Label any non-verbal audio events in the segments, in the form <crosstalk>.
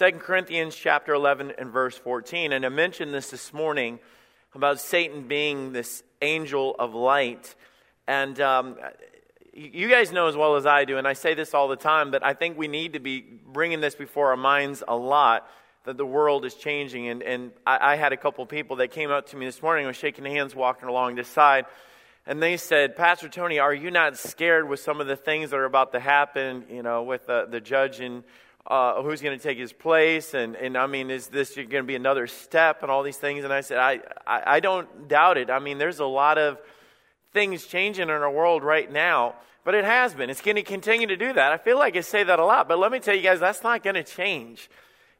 2 Corinthians chapter 11 and verse 14. And I mentioned this this morning about Satan being this angel of light. And um, you guys know as well as I do, and I say this all the time, that I think we need to be bringing this before our minds a lot that the world is changing. And, and I, I had a couple people that came up to me this morning, I was shaking hands walking along this side, and they said, Pastor Tony, are you not scared with some of the things that are about to happen, you know, with the, the judge and uh, who's going to take his place? And, and I mean, is this going to be another step and all these things? And I said, I, I, I don't doubt it. I mean, there's a lot of things changing in our world right now, but it has been. It's going to continue to do that. I feel like I say that a lot, but let me tell you guys, that's not going to change.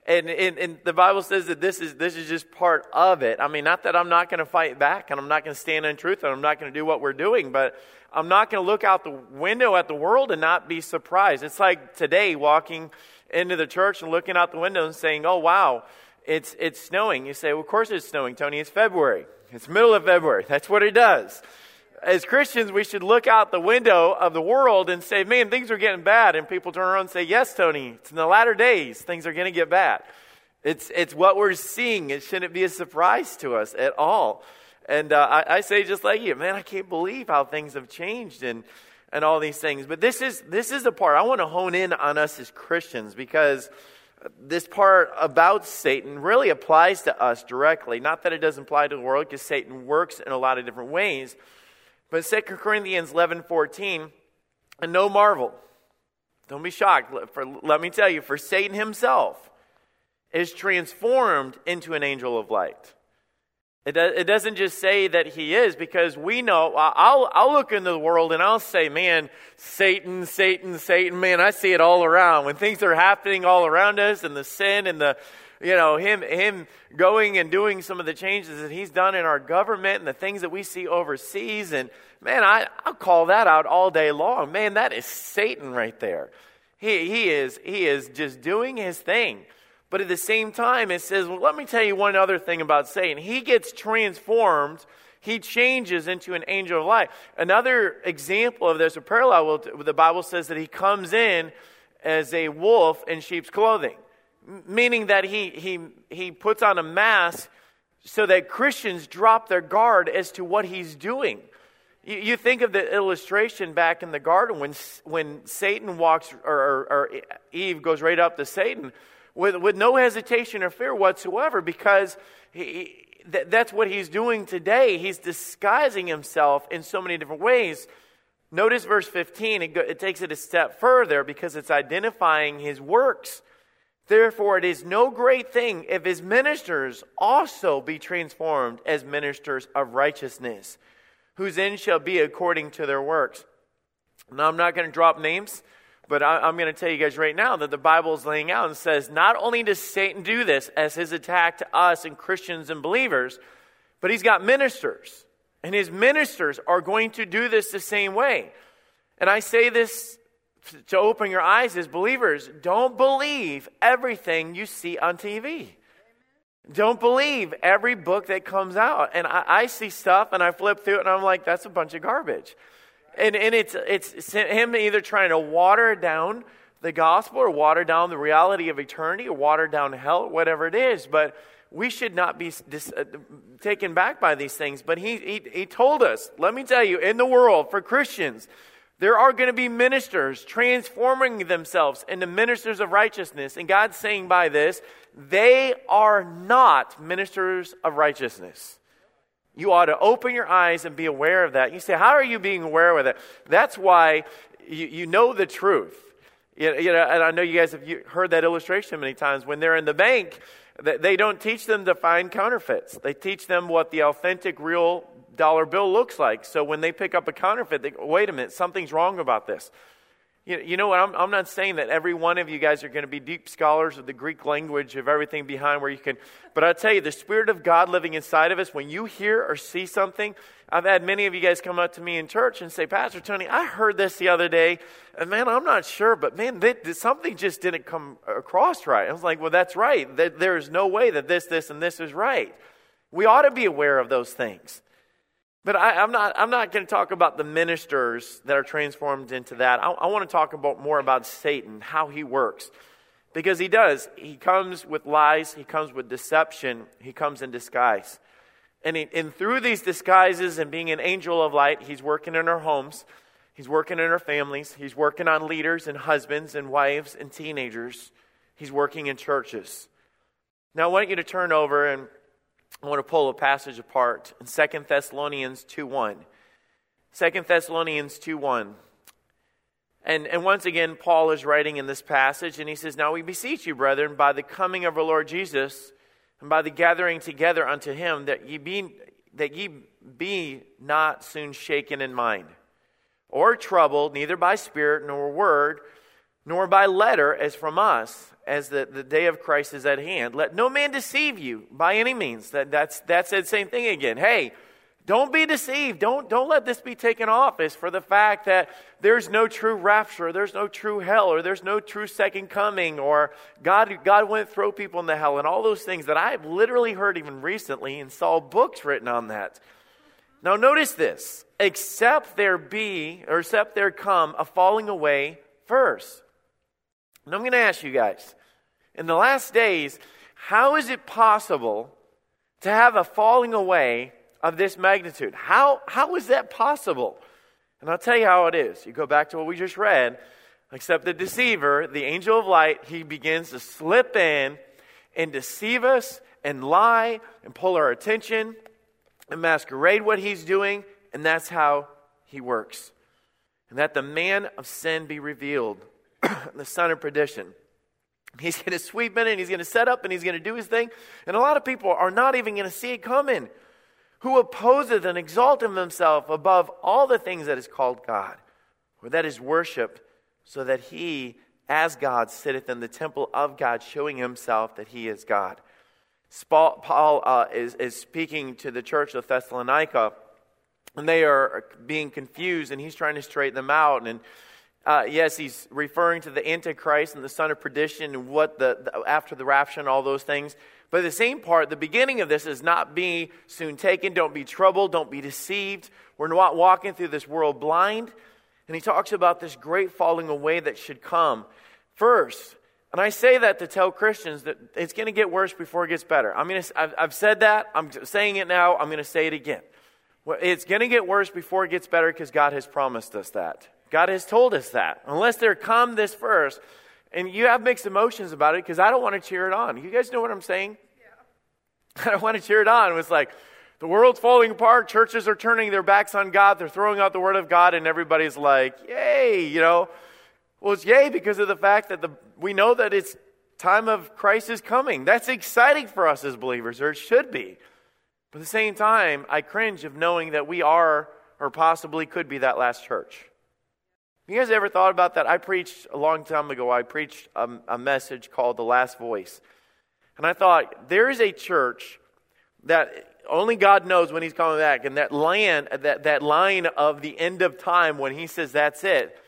And, and, and, the Bible says that this is, this is just part of it. I mean, not that I'm not going to fight back and I'm not going to stand in truth and I'm not going to do what we're doing, but I'm not going to look out the window at the world and not be surprised. It's like today walking into the church and looking out the window and saying, oh, wow, it's, it's snowing. You say, well, of course it's snowing, Tony. It's February. It's middle of February. That's what it does as Christians, we should look out the window of the world and say, man, things are getting bad. And people turn around and say, yes, Tony, it's in the latter days. Things are going to get bad. It's, it's what we're seeing. It shouldn't be a surprise to us at all. And uh, I, I, say, just like you, man, I can't believe how things have changed and, and all these things. But this is, this is the part I want to hone in on us as Christians because this part about Satan really applies to us directly. Not that it doesn't apply to the world because Satan works in a lot of different ways. But 2 Corinthians 11 14, and no marvel. Don't be shocked. For, let me tell you, for Satan himself is transformed into an angel of light. It, do, it doesn't just say that he is, because we know, I'll, I'll look into the world and I'll say, man, Satan, Satan, Satan, man, I see it all around. When things are happening all around us and the sin and the you know, him, him going and doing some of the changes that he's done in our government and the things that we see overseas. And man, I, I'll call that out all day long. Man, that is Satan right there. He, he, is, he is just doing his thing. But at the same time, it says, well, let me tell you one other thing about Satan. He gets transformed he changes into an angel of light. Another example of this, a parallel, the Bible says that he comes in as a wolf in sheep's clothing meaning that he, he, he puts on a mask so that Christians drop their guard as to what he's doing. You, you think of the illustration back in the garden when, when Satan walks, or, or, or Eve goes right up to Satan with, with no hesitation or fear whatsoever because he, that's what he's doing today. He's disguising himself in so many different ways. Notice verse 15, it, go, it takes it a step further because it's identifying his works. Therefore, it is no great thing if his ministers also be transformed as ministers of righteousness, whose end shall be according to their works. Now, I'm not going to drop names, but I, am going to tell you guys right now that the Bible is laying out and says not only does Satan do this as his attack to us and Christians and believers, but he's got ministers. And his ministers are going to do this the same way. And I say this to open your eyes as believers. Don't believe everything you see on TV. Don't believe every book that comes out. And I, I, see stuff and I flip through it and I'm like, that's a bunch of garbage. And, and it's, it's him either trying to water down the gospel or water down the reality of eternity or water down hell, whatever it is. But we should not be dis, uh, taken back by these things. But he, he, he told us, let me tell you, in the world, for Christians, there are going to be ministers transforming themselves into ministers of righteousness. And God's saying by this, they are not ministers of righteousness. You ought to open your eyes and be aware of that. You say, How are you being aware of it? That's why you, you know the truth. You, you know, and I know you guys have heard that illustration many times. When they're in the bank, they don't teach them to find counterfeits. They teach them what the authentic, real dollar bill looks like. So when they pick up a counterfeit, they go, wait a minute, something's wrong about this. You, know what? I'm, I'm not saying that every one of you guys are going to be deep scholars of the Greek language, of everything behind where you can. But I tell you, the Spirit of God living inside of us, when you hear or see something, I've had many of you guys come up to me in church and say, Pastor Tony, I heard this the other day, and man, I'm not sure, but man, that, something just didn't come across right. I was like, well, that's right. There's no way that this, this, and this is right. We ought to be aware of those things. But I, am not, I'm not going to talk about the ministers that are transformed into that. I, I want to talk about more about Satan, how he works. Because he does. He comes with lies, he comes with deception, he comes in disguise. And, he, and through these disguises and being an angel of light, he's working in our homes, he's working in our families, he's working on leaders and husbands and wives and teenagers, he's working in churches. Now, I want you to turn over and I want to pull a passage apart in 2 Thessalonians 2 1. 2 Thessalonians 2 1. And, and once again, Paul is writing in this passage, and he says, Now we beseech you, brethren, by the coming of our Lord Jesus, and by the gathering together unto him, that ye be, that ye be not soon shaken in mind, or troubled, neither by spirit nor word, nor by letter as from us, as the, the day of Christ is at hand. Let no man deceive you by any means. That, that's, that's the same thing again. Hey, don't be deceived. Don't, don't let this be taken off as for the fact that there's no true rapture, there's no true hell, or there's no true second coming, or God, God wouldn't throw people into hell, and all those things that I've literally heard even recently and saw books written on that. Now, notice this except there be, or except there come a falling away first. And I'm going to ask you guys in the last days, how is it possible to have a falling away of this magnitude. How, how is that possible? And I'll tell you how it is. You go back to what we just read. Except the deceiver, the angel of light, he begins to slip in and deceive us and lie and pull our attention and masquerade what he's doing. And that's how he works. And that the man of sin be revealed, <coughs> the son of perdition. He's going to sweep in and he's going to set up and he's going to do his thing. And a lot of people are not even going to see it coming who opposeth and exalteth himself above all the things that is called God, or that is worshipped, so that he, as God, sitteth in the temple of God, showing himself that he is God. Paul uh, is, is speaking to the church of Thessalonica, and they are being confused, and he's trying to straighten them out. And uh, yes, he's referring to the Antichrist and the son of perdition and what the, the after the rapture and all those things. But the same part, the beginning of this is not be soon taken, don't be troubled, don't be deceived. We're not walking through this world blind. And he talks about this great falling away that should come. First, and I say that to tell Christians that it's going to get worse before it gets better. I'm going to, I've, I've said that. I'm saying it now. I'm going to say it again. It's going to get worse before it gets better because God has promised us that. God has told us that. Unless there come this first, and you have mixed emotions about it because I don't want to cheer it on. You guys know what I'm saying? Yeah. <laughs> I don't want to cheer it on. It was like, the world's falling apart, churches are turning their backs on God, they're throwing out the word of God, and everybody's like, yay, you know. Well, it's yay because of the fact that the, we know that it's time of Christ is coming. That's exciting for us as believers, or it should be. But at the same time, I cringe of knowing that we are, or possibly could be, that last church. You guys ever thought about that? I preached a long time ago, I preached a, a message called The Last Voice. And I thought, there is a church that only God knows when He's coming back. And that land, that, that line of the end of time when He says that's it,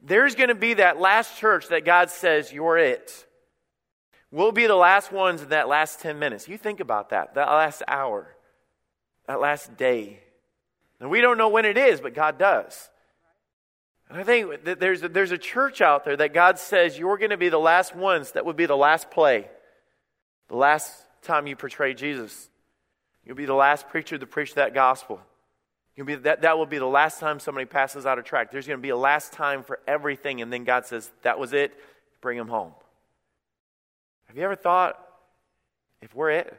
there's going to be that last church that God says, you're it. We'll be the last ones in that last 10 minutes. You think about that, that last hour, that last day. And we don't know when it is, but God does. And I think that there's a, there's a church out there that God says you're going to be the last ones that would be the last play, the last time you portray Jesus. You'll be the last preacher to preach that gospel. You'll be, that, that will be the last time somebody passes out a tract. There's going to be a last time for everything, and then God says, That was it, bring them home. Have you ever thought, if we're it?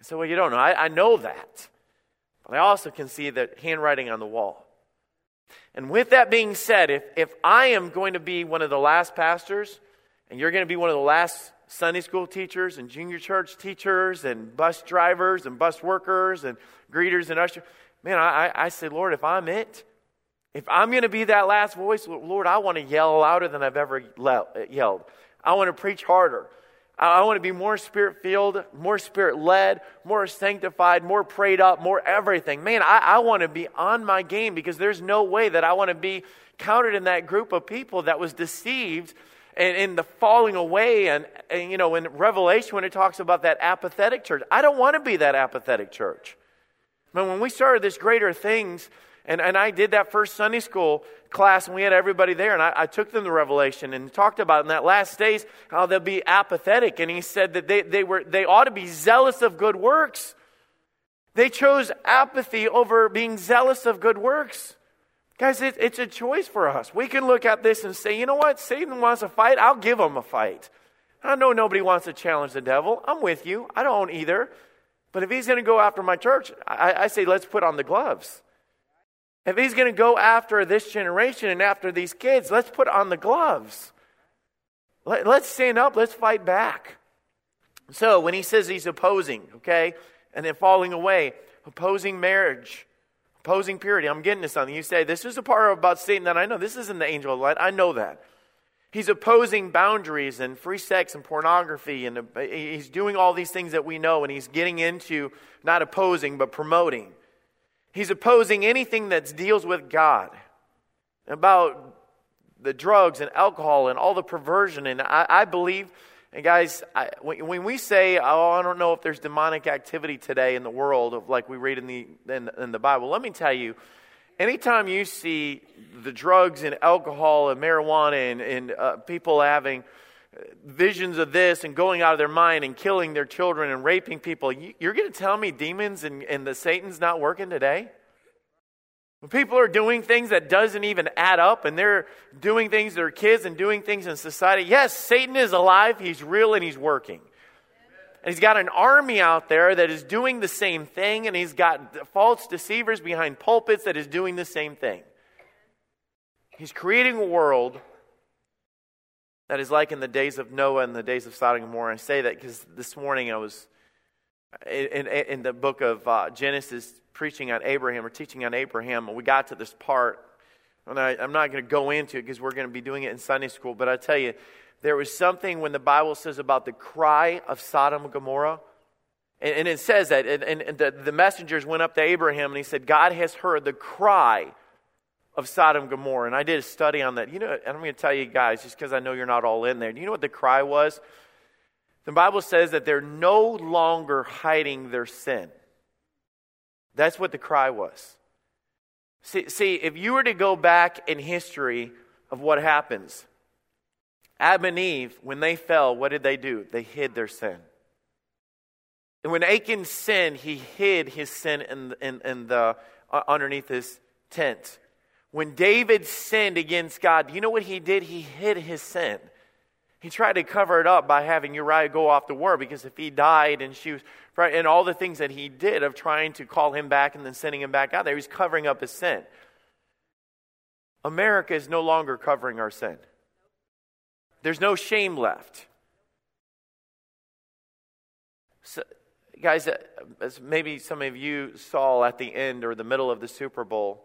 Said, Well, you don't know. I, I know that. But I also can see the handwriting on the wall. And with that being said, if, if I am going to be one of the last pastors, and you're going to be one of the last Sunday school teachers and junior church teachers and bus drivers and bus workers and greeters and ushers, man, I, I say, Lord, if I'm it, if I'm going to be that last voice, Lord, I want to yell louder than I've ever yelled. I want to preach harder. I want to be more spirit filled, more spirit led, more sanctified, more prayed up, more everything. Man, I, I, want to be on my game because there's no way that I want to be counted in that group of people that was deceived and in the falling away. And, and, you know, in Revelation, when it talks about that apathetic church, I don't want to be that apathetic church. But when we started this greater things, and, and I did that first Sunday school class and we had everybody there and I, I, took them to Revelation and talked about in that last days how they'll be apathetic. And he said that they, they, were, they ought to be zealous of good works. They chose apathy over being zealous of good works. Guys, it, it's a choice for us. We can look at this and say, you know what? Satan wants a fight. I'll give him a fight. I know nobody wants to challenge the devil. I'm with you. I don't either. But if he's going to go after my church, I, I say, let's put on the gloves. If he's going to go after this generation and after these kids, let's put on the gloves. Let, let's stand up. Let's fight back. So when he says he's opposing, okay, and then falling away, opposing marriage, opposing purity, I'm getting to something. You say, this is a part about Satan that I know. This isn't the angel of light. I know that. He's opposing boundaries and free sex and pornography, and uh, he's doing all these things that we know, and he's getting into not opposing, but promoting. He's opposing anything that deals with God, about the drugs and alcohol and all the perversion. And I, I believe, and guys, I, when, when, we say, oh, I don't know if there's demonic activity today in the world, of like we read in the, in, in the Bible, let me tell you, anytime you see the drugs and alcohol and marijuana and, and uh, people having visions of this and going out of their mind and killing their children and raping people, you're going to tell me demons and, and the Satan's not working today? When people are doing things that doesn't even add up and they're doing things to their kids and doing things in society, yes, Satan is alive, he's real, and he's working. And he's got an army out there that is doing the same thing, and he's got false deceivers behind pulpits that is doing the same thing. He's creating a world that is like in the days of Noah and the days of Sodom and Gomorrah. I say that because this morning I was in, in, in the book of uh, Genesis preaching on Abraham or teaching on Abraham, and we got to this part. And I, I'm not going to go into it because we're going to be doing it in Sunday school, but I tell you, there was something when the Bible says about the cry of Sodom and Gomorrah. And, and it says that, and, and the, the messengers went up to Abraham and he said, God has heard the cry of Sodom and Gomorrah. And I did a study on that. You know, and I'm going to tell you guys, just because I know you're not all in there. Do you know what the cry was? The Bible says that they're no longer hiding their sin. That's what the cry was. See, see, if you were to go back in history of what happens, Adam and Eve, when they fell, what did they do? They hid their sin. And when Achan sinned, he hid his sin in, in, in the, uh, underneath his tent. When David sinned against God, you know what he did? He hid his sin. He tried to cover it up by having Uriah go off to war because if he died and she was and all the things that he did of trying to call him back and then sending him back out there, he was covering up his sin. America is no longer covering our sin. There's no shame left. So, guys, uh, as maybe some of you saw at the end or the middle of the Super Bowl,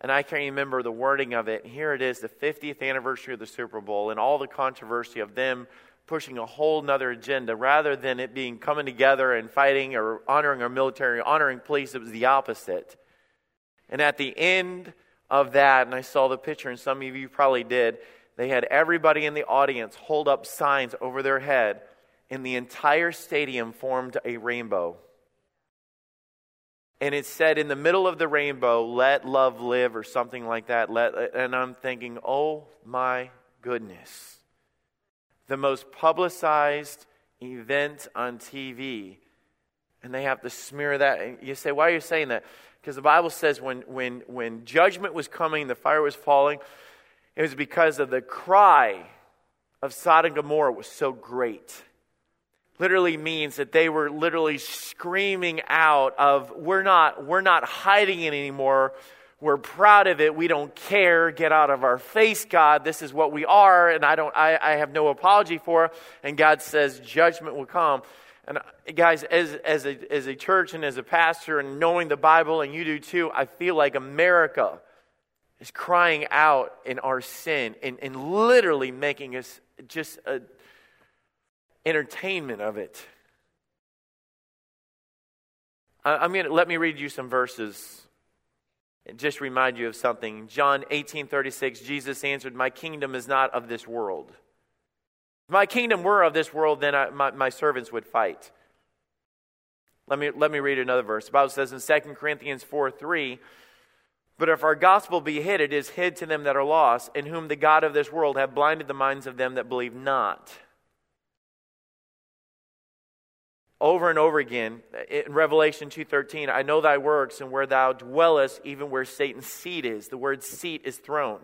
and I can't remember the wording of it. Here it is, the 50th anniversary of the Super Bowl, and all the controversy of them pushing a whole nother agenda rather than it being coming together and fighting or honoring our military, honoring police. It was the opposite. And at the end of that, and I saw the picture, and some of you probably did, they had everybody in the audience hold up signs over their head, and the entire stadium formed a rainbow and it said in the middle of the rainbow, let love live, or something like that. Let, and I'm thinking, oh my goodness. The most publicized event on TV. And they have to smear that. And you say, why are you saying that? Because the Bible says when, when, when judgment was coming, the fire was falling, it was because of the cry of Sodom and Gomorrah was so great literally means that they were literally screaming out of we're not we're not hiding it anymore. We're proud of it. We don't care. Get out of our face god. This is what we are and i don't i, I have no apology for and god says judgment will come. And guys as, as, a, as a church and as a pastor and knowing the bible and you do too i feel like america is crying out in our sin and, and literally making us just a, entertainment of it. I'm going to let me read you some verses and just remind you of something. John 18 36, Jesus answered, My kingdom is not of this world. If my kingdom were of this world, then I, my, my servants would fight. Let me, let me read another verse. The Bible says in 2 Corinthians 4 3, But if our gospel be hid, it is hid to them that are lost, in whom the God of this world have blinded the minds of them that believe not. Over and over again in Revelation 2:13, I know thy works and where thou dwellest, even where Satan's seat is. The word seat is throne.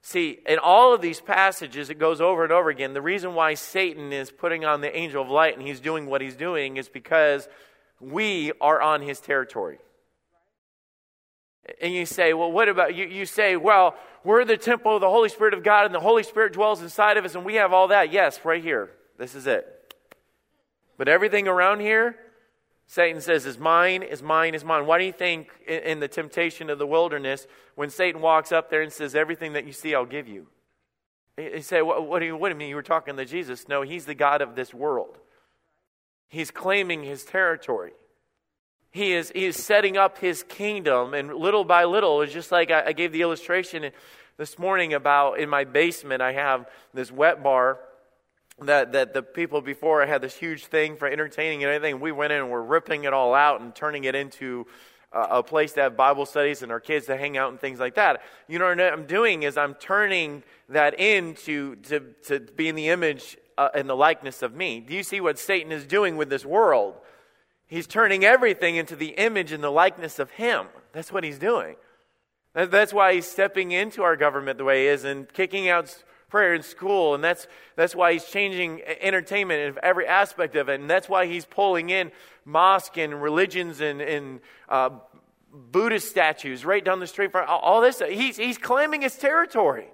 See, in all of these passages, it goes over and over again. The reason why Satan is putting on the angel of light and he's doing what he's doing is because we are on his territory. And you say, well, what about you? You say, well, we're the temple of the Holy Spirit of God, and the Holy Spirit dwells inside of us, and we have all that. Yes, right here. This is it. But everything around here, Satan says, is mine, is mine, is mine. Why do you think in, the temptation of the wilderness, when Satan walks up there and says, Everything that you see, I'll give you? You say, what, what, do you, what do you mean? You were talking to Jesus. No, he's the God of this world. He's claiming his territory. He is, he is setting up his kingdom, and little by little, it's just like I, I gave the illustration this morning about in my basement, I have this wet bar that, that the people before had this huge thing for entertaining and everything. We went in and we're ripping it all out and turning it into a place to have Bible studies and our kids to hang out and things like that. You know what I'm doing is I'm turning that into to, to be in the image uh, and the likeness of me. Do you see what Satan is doing with this world? He's turning everything into the image and the likeness of Him. That's what He's doing. That's why He's stepping into our government the way He is and kicking out prayer in school. And that's, that's why He's changing entertainment in every aspect of it. And that's why He's pulling in mosque and religions and, and uh, Buddhist statues right down the street. From all this. He's, he's claiming His territory.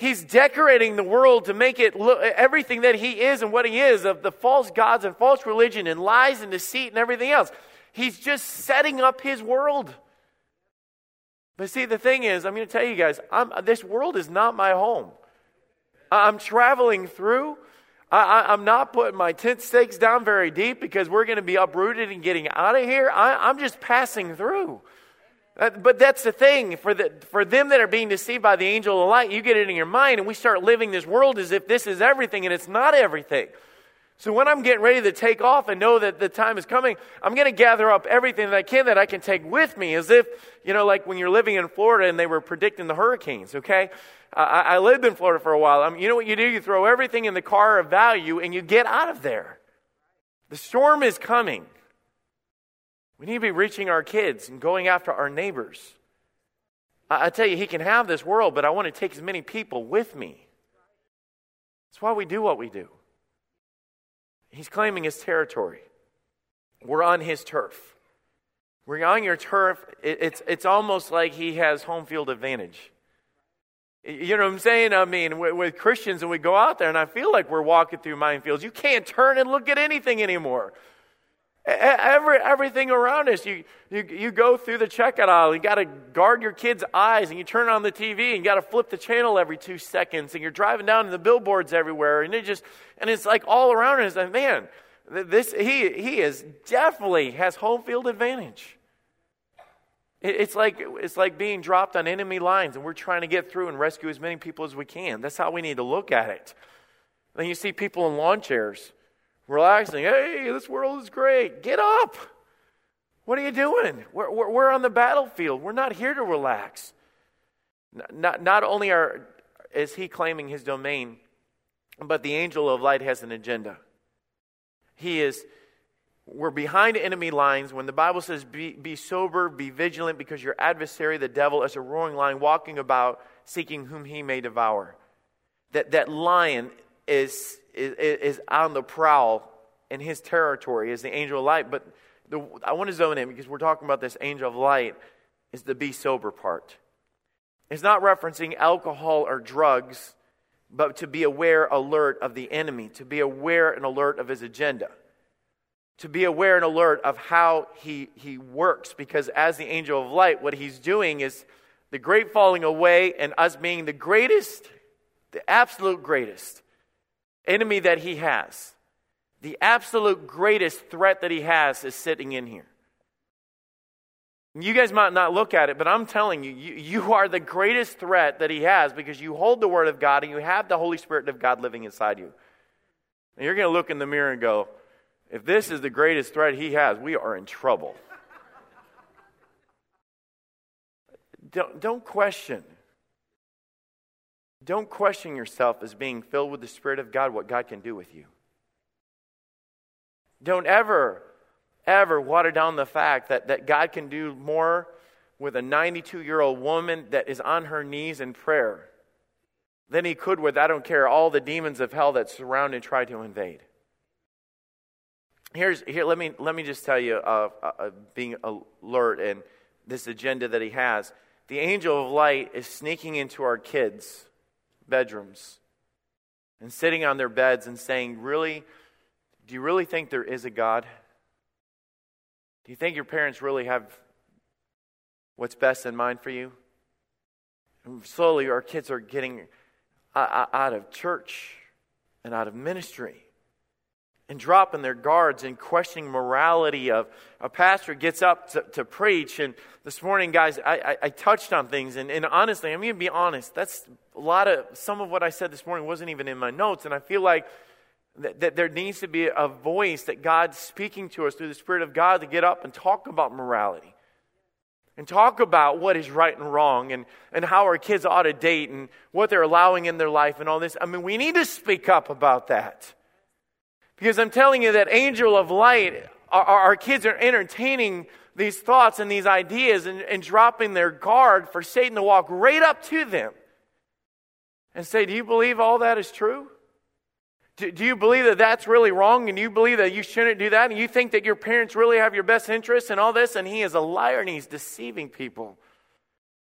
He's decorating the world to make it look everything that he is and what he is of the false gods and false religion and lies and deceit and everything else. He's just setting up his world. But see, the thing is, I'm going to tell you guys, I'm, this world is not my home. I'm traveling through. I, am not putting my tent stakes down very deep because we're going to be uprooted and getting out of here. I, I'm just passing through. Uh, but that's the thing. For, the, for them that are being deceived by the angel of light, you get it in your mind, and we start living this world as if this is everything, and it's not everything. So when I'm getting ready to take off and know that the time is coming, I'm going to gather up everything that I can that I can take with me, as if, you know, like when you're living in Florida and they were predicting the hurricanes, okay? I, I lived in Florida for a while. I mean, you know what you do? You throw everything in the car of value and you get out of there. The storm is coming. We need to be reaching our kids and going after our neighbors. I, I tell you, He can have this world, but I want to take as many people with me. That's why we do what we do. He's claiming His territory, we're on His turf. We're on your turf. It, it's, it's almost like He has home field advantage. You know what I'm saying? I mean, with, with, Christians, and we go out there, and I feel like we're walking through minefields. You can't turn and look at anything anymore. Every, everything around us, you, you, you go through the checkout aisle, you got to guard your kids' eyes, and you turn on the TV, and you got to flip the channel every two seconds, and you're driving down to the billboards everywhere, and it just, and it's like all around us. And man, this, he, he is definitely has home field advantage. it's like, it's like being dropped on enemy lines, and we're trying to get through and rescue as many people as we can. That's how we need to look at it. Then you see people in lawn chairs relaxing. Hey, this world is great. Get up. What are you doing? We're, we're, we're on the battlefield. We're not here to relax. Not, not only are, is he claiming his domain, but the angel of light has an agenda. He is, we're behind enemy lines. When the Bible says, be, be sober, be vigilant, because your adversary, the devil, is a roaring lion walking about, seeking whom he may devour. That, that lion is is, is on the prowl in his territory as the angel of light. But the, I want to zone in because we're talking about this angel of light is the be sober part. It's not referencing alcohol or drugs, but to be aware, alert of the enemy, to be aware and alert of his agenda, to be aware and alert of how he, he works. Because as the angel of light, what he's doing is the great falling away and us being the greatest, the absolute greatest enemy that he has, the absolute greatest threat that he has, is sitting in here. You guys might not look at it, but I'm telling you, you, you, are the greatest threat that he has because you hold the Word of God and you have the Holy Spirit of God living inside you. And you're going to look in the mirror and go, if this is the greatest threat he has, we are in trouble. <laughs> don't, don't question. Don't question yourself as being filled with the Spirit of God, what God can do with you. Don't ever, ever water down the fact that, that God can do more with a 92 year old woman that is on her knees in prayer than he could with, I don't care, all the demons of hell that surround and try to invade. Here's, here, let me, let me just tell you, uh, uh, being alert and this agenda that he has. The angel of light is sneaking into our kids' bedrooms and sitting on their beds and saying, Really, do you really think there is a God? Do you think your parents really have what's best in mind for you? And slowly, our kids are getting uh, uh, out of church and out of ministry and dropping their guards and questioning morality of a pastor gets up to, to preach. And this morning guys I, I, I touched on things. And, and honestly i'm going to be honest. That's a lot of some of what i said this morning wasn't even in my notes. And i feel like that, that there needs to be a voice that god's speaking to us through the spirit of god to get up and talk about morality and talk about what is right and wrong and, and how our kids ought to date and what they're allowing in their life and all this. I mean we need to speak up about that because I'm telling you that angel of light, our, our kids are entertaining these thoughts and these ideas and, and dropping their guard for Satan to walk right up to them and say, Do you believe all that is true? Do, do you believe that that's really wrong and you believe that you shouldn't do that and you think that your parents really have your best interests and all this? And he is a liar and he's deceiving people.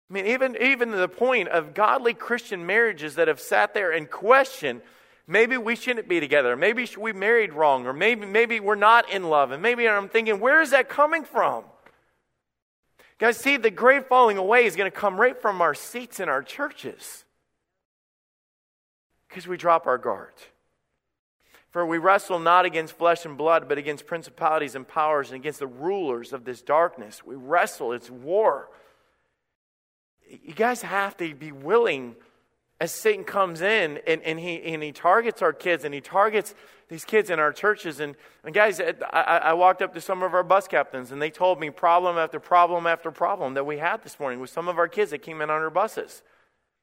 I mean, even, even to the point of godly Christian marriages that have sat there and questioned maybe we shouldn't be together. Maybe we married wrong, or maybe, maybe we're not in love. And maybe I'm thinking, where is that coming from? Guys, see, the great falling away is going to come right from our seats in our churches because we drop our guard. For we wrestle not against flesh and blood, but against principalities and powers and against the rulers of this darkness. We wrestle, it's war. You guys have to be willing as Satan comes in and, and, he, and he targets our kids and he targets these kids in our churches. And, and guys, I, I walked up to some of our bus captains and they told me problem after problem after problem that we had this morning with some of our kids that came in on our buses.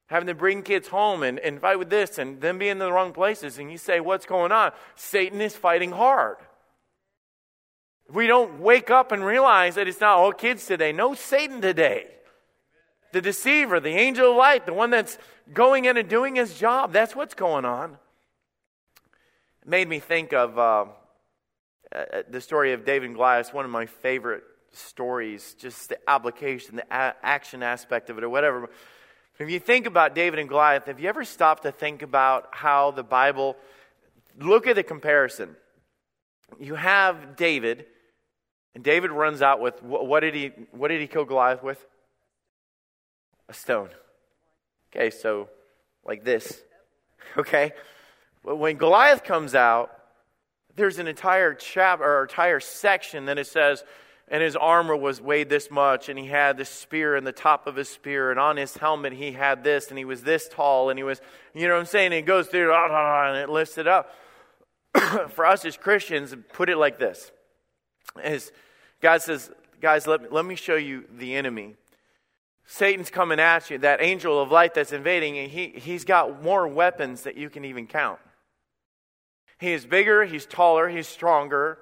Having to bring kids home and, and fight with this and them being in the wrong places. And you say, What's going on? Satan is fighting hard. If We don't wake up and realize that it's not all kids today. No, Satan today the deceiver, the angel of light, the one that's going in and doing his job. That's what's going on. It made me think of uh, uh, the story of David and Goliath, one of my favorite stories, just the application, the a- action aspect of it, or whatever. If you think about David and Goliath, have you ever stopped to think about how the Bible, look at the comparison. You have David, and David runs out with what did he, what did he kill Goliath with? A stone. Okay, so like this. <laughs> Okay? But when Goliath comes out, there's an entire chapter or entire section that it says, and his armor was weighed this much, and he had this spear in the top of his spear, and on his helmet he had this, and he was this tall, and he was, you know what I'm saying? And it goes through, ah, ah, ah, and it lifts it up. <coughs> For us as Christians, put it like this. As God says, guys, let me, let me show you the enemy. Satan's coming at you, that angel of light that's invading, and he, he's got more weapons that you can even count. He is bigger, he's taller, he's stronger.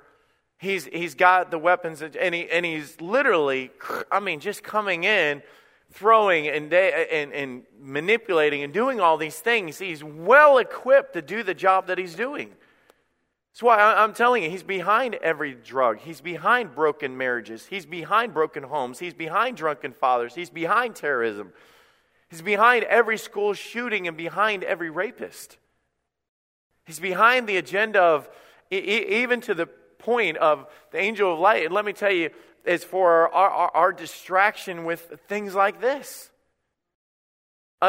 He's, he's got the weapons, and, he, and he's literally, I mean, just coming in, throwing and, and, and manipulating and doing all these things. He's well equipped to do the job that he's doing. That's why I'm telling you, he's behind every drug. He's behind broken marriages. He's behind broken homes. He's behind drunken fathers. He's behind terrorism. He's behind every school shooting and behind every rapist. He's behind the agenda of, even to the point of the angel of light. And let me tell you, it's for our, our, our distraction with things like this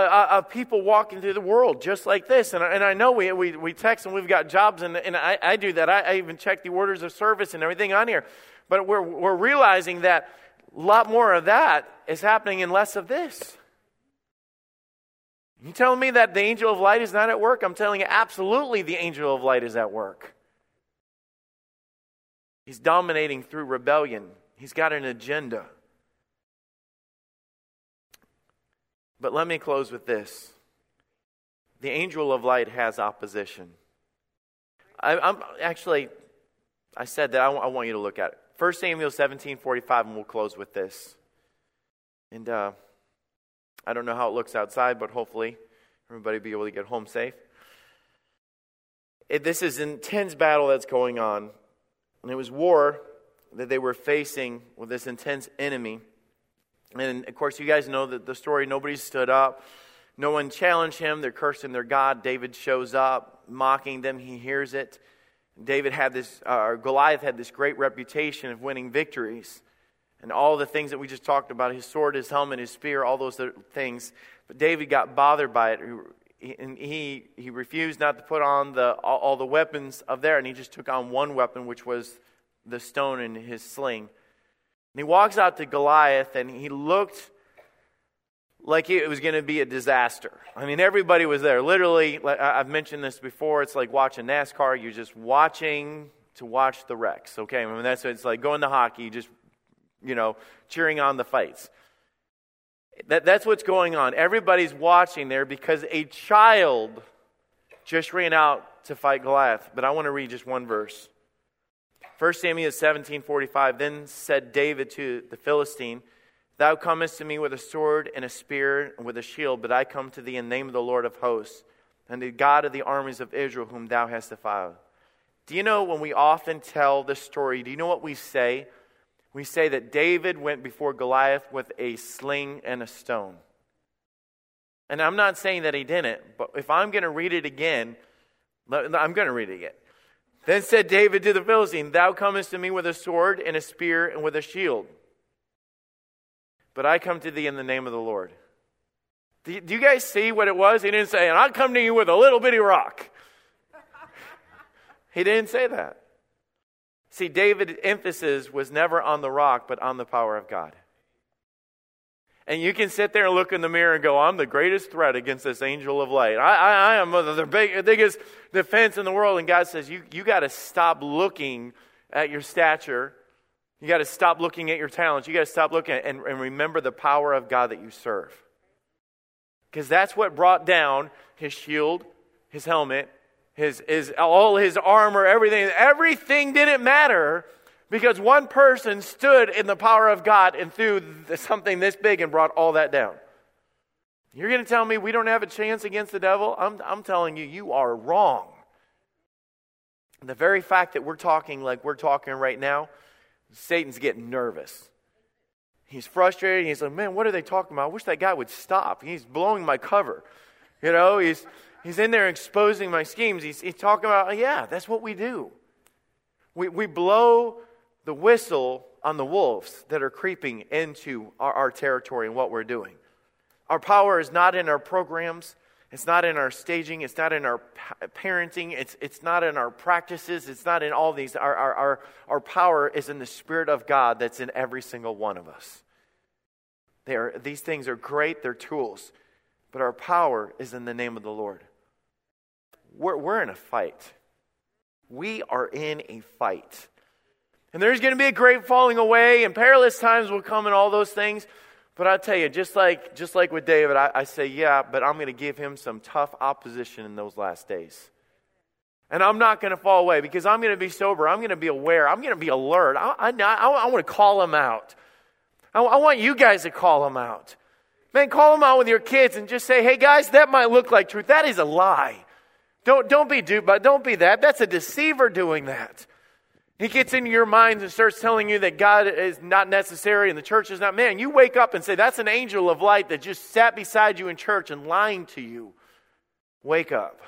uh, of people walking through the world just like this. And, and I know we, we, we text and we've got jobs, and, and I, I do that. I, I even check the orders of service and everything on here. But we're, we're realizing that a lot more of that is happening and less of this. You telling me that the angel of light is not at work? I'm telling you, absolutely, the angel of light is at work. He's dominating through rebellion, he's got an agenda. But let me close with this the angel of light has opposition. I, am actually, I said that I, I, want you to look at it. 1 Samuel 17 45, and we'll close with this. And uh, I don't know how it looks outside, but hopefully everybody will be able to get home safe. It, this is an intense battle that's going on. And it was war that they were facing with this intense enemy. And of course, you guys know that the story nobody stood up, no one challenged him. They're cursing their God. David shows up, mocking them. He hears it. David had this, uh, Goliath had this great reputation of winning victories. And all the things that we just talked about his sword, his helmet, his spear, all those things. But David got bothered by it. And he, he refused not to put on the, all, all the weapons of there, and he just took on one weapon, which was the stone in his sling. And he walks out to Goliath, and he looked like it was going to be a disaster. I mean, everybody was there. Literally, I've mentioned this before. It's like watching NASCAR. You're just watching to watch the wrecks. Okay, I mean that's it's like going to hockey. Just you know, cheering on the fights. That, that's what's going on. Everybody's watching there because a child just ran out to fight Goliath. But I want to read just one verse. 1 Samuel 17 45. Then said David to the Philistine, Thou comest to me with a sword and a spear and with a shield, but I come to thee in the name of the Lord of hosts and the God of the armies of Israel, whom thou hast defiled. Do you know when we often tell this story, do you know what we say? We say that David went before Goliath with a sling and a stone. And I'm not saying that he didn't, but if I'm going to read it again, I'm going to read it again. Then said David to the Philistine, Thou comest to me with a sword and a spear and with a shield. But I come to thee in the name of the Lord. Do you guys see what it was? He didn't say, And I come to you with a little bitty rock. he didn't say that. See, David's emphasis was never on the rock, but on the power of God. And you can sit there and look in the mirror and go, I'm the greatest threat against this angel of light. I, I, I am the big, biggest defense in the world. And God says, You, you got to stop looking at your stature. You got to stop looking at your talents. You got to stop looking at, and, and remember the power of God that you serve. Because that's what brought down his shield, his helmet, his, his, all his armor, everything. Everything didn't matter because one person stood in the power of God and threw something this big and brought all that down. You're going to tell me we don't have a chance against the devil? I'm, I'm telling you, you are wrong. The very fact that we're talking like we're talking right now, Satan's getting nervous. He's frustrated. He's like, man, what are they talking about? I wish that guy would stop. He's blowing my cover. You know, he's, he's in there exposing my schemes. He's, he's talking about, yeah, that's what we do. We, we blow the whistle on the wolves that are creeping into our, our territory and what we're doing. Our power is not in our programs. It's not in our staging. It's not in our parenting. It's, it's not in our practices. It's not in all these. Our, our, our, our power is in the Spirit of God that's in every single one of us. They are, these things are great, they're tools, but our power is in the name of the Lord. We're, we're in a fight. We are in a fight. And there's going to be a great falling away, and perilous times will come, and all those things. But I tell you, just like, just like with David, I, I say, yeah, but I'm going to give him some tough opposition in those last days. And I'm not going to fall away because I'm going to be sober. I'm going to be aware. I'm going to be alert. I, I, I, I want to call him out. I, I want you guys to call him out. Man, call him out with your kids and just say, hey, guys, that might look like truth. That is a lie. Don't, don't be duped by Don't be that. That's a deceiver doing that. He gets into your minds and starts telling you that God is not necessary and the church is not man. You wake up and say, That's an angel of light that just sat beside you in church and lying to you. Wake up.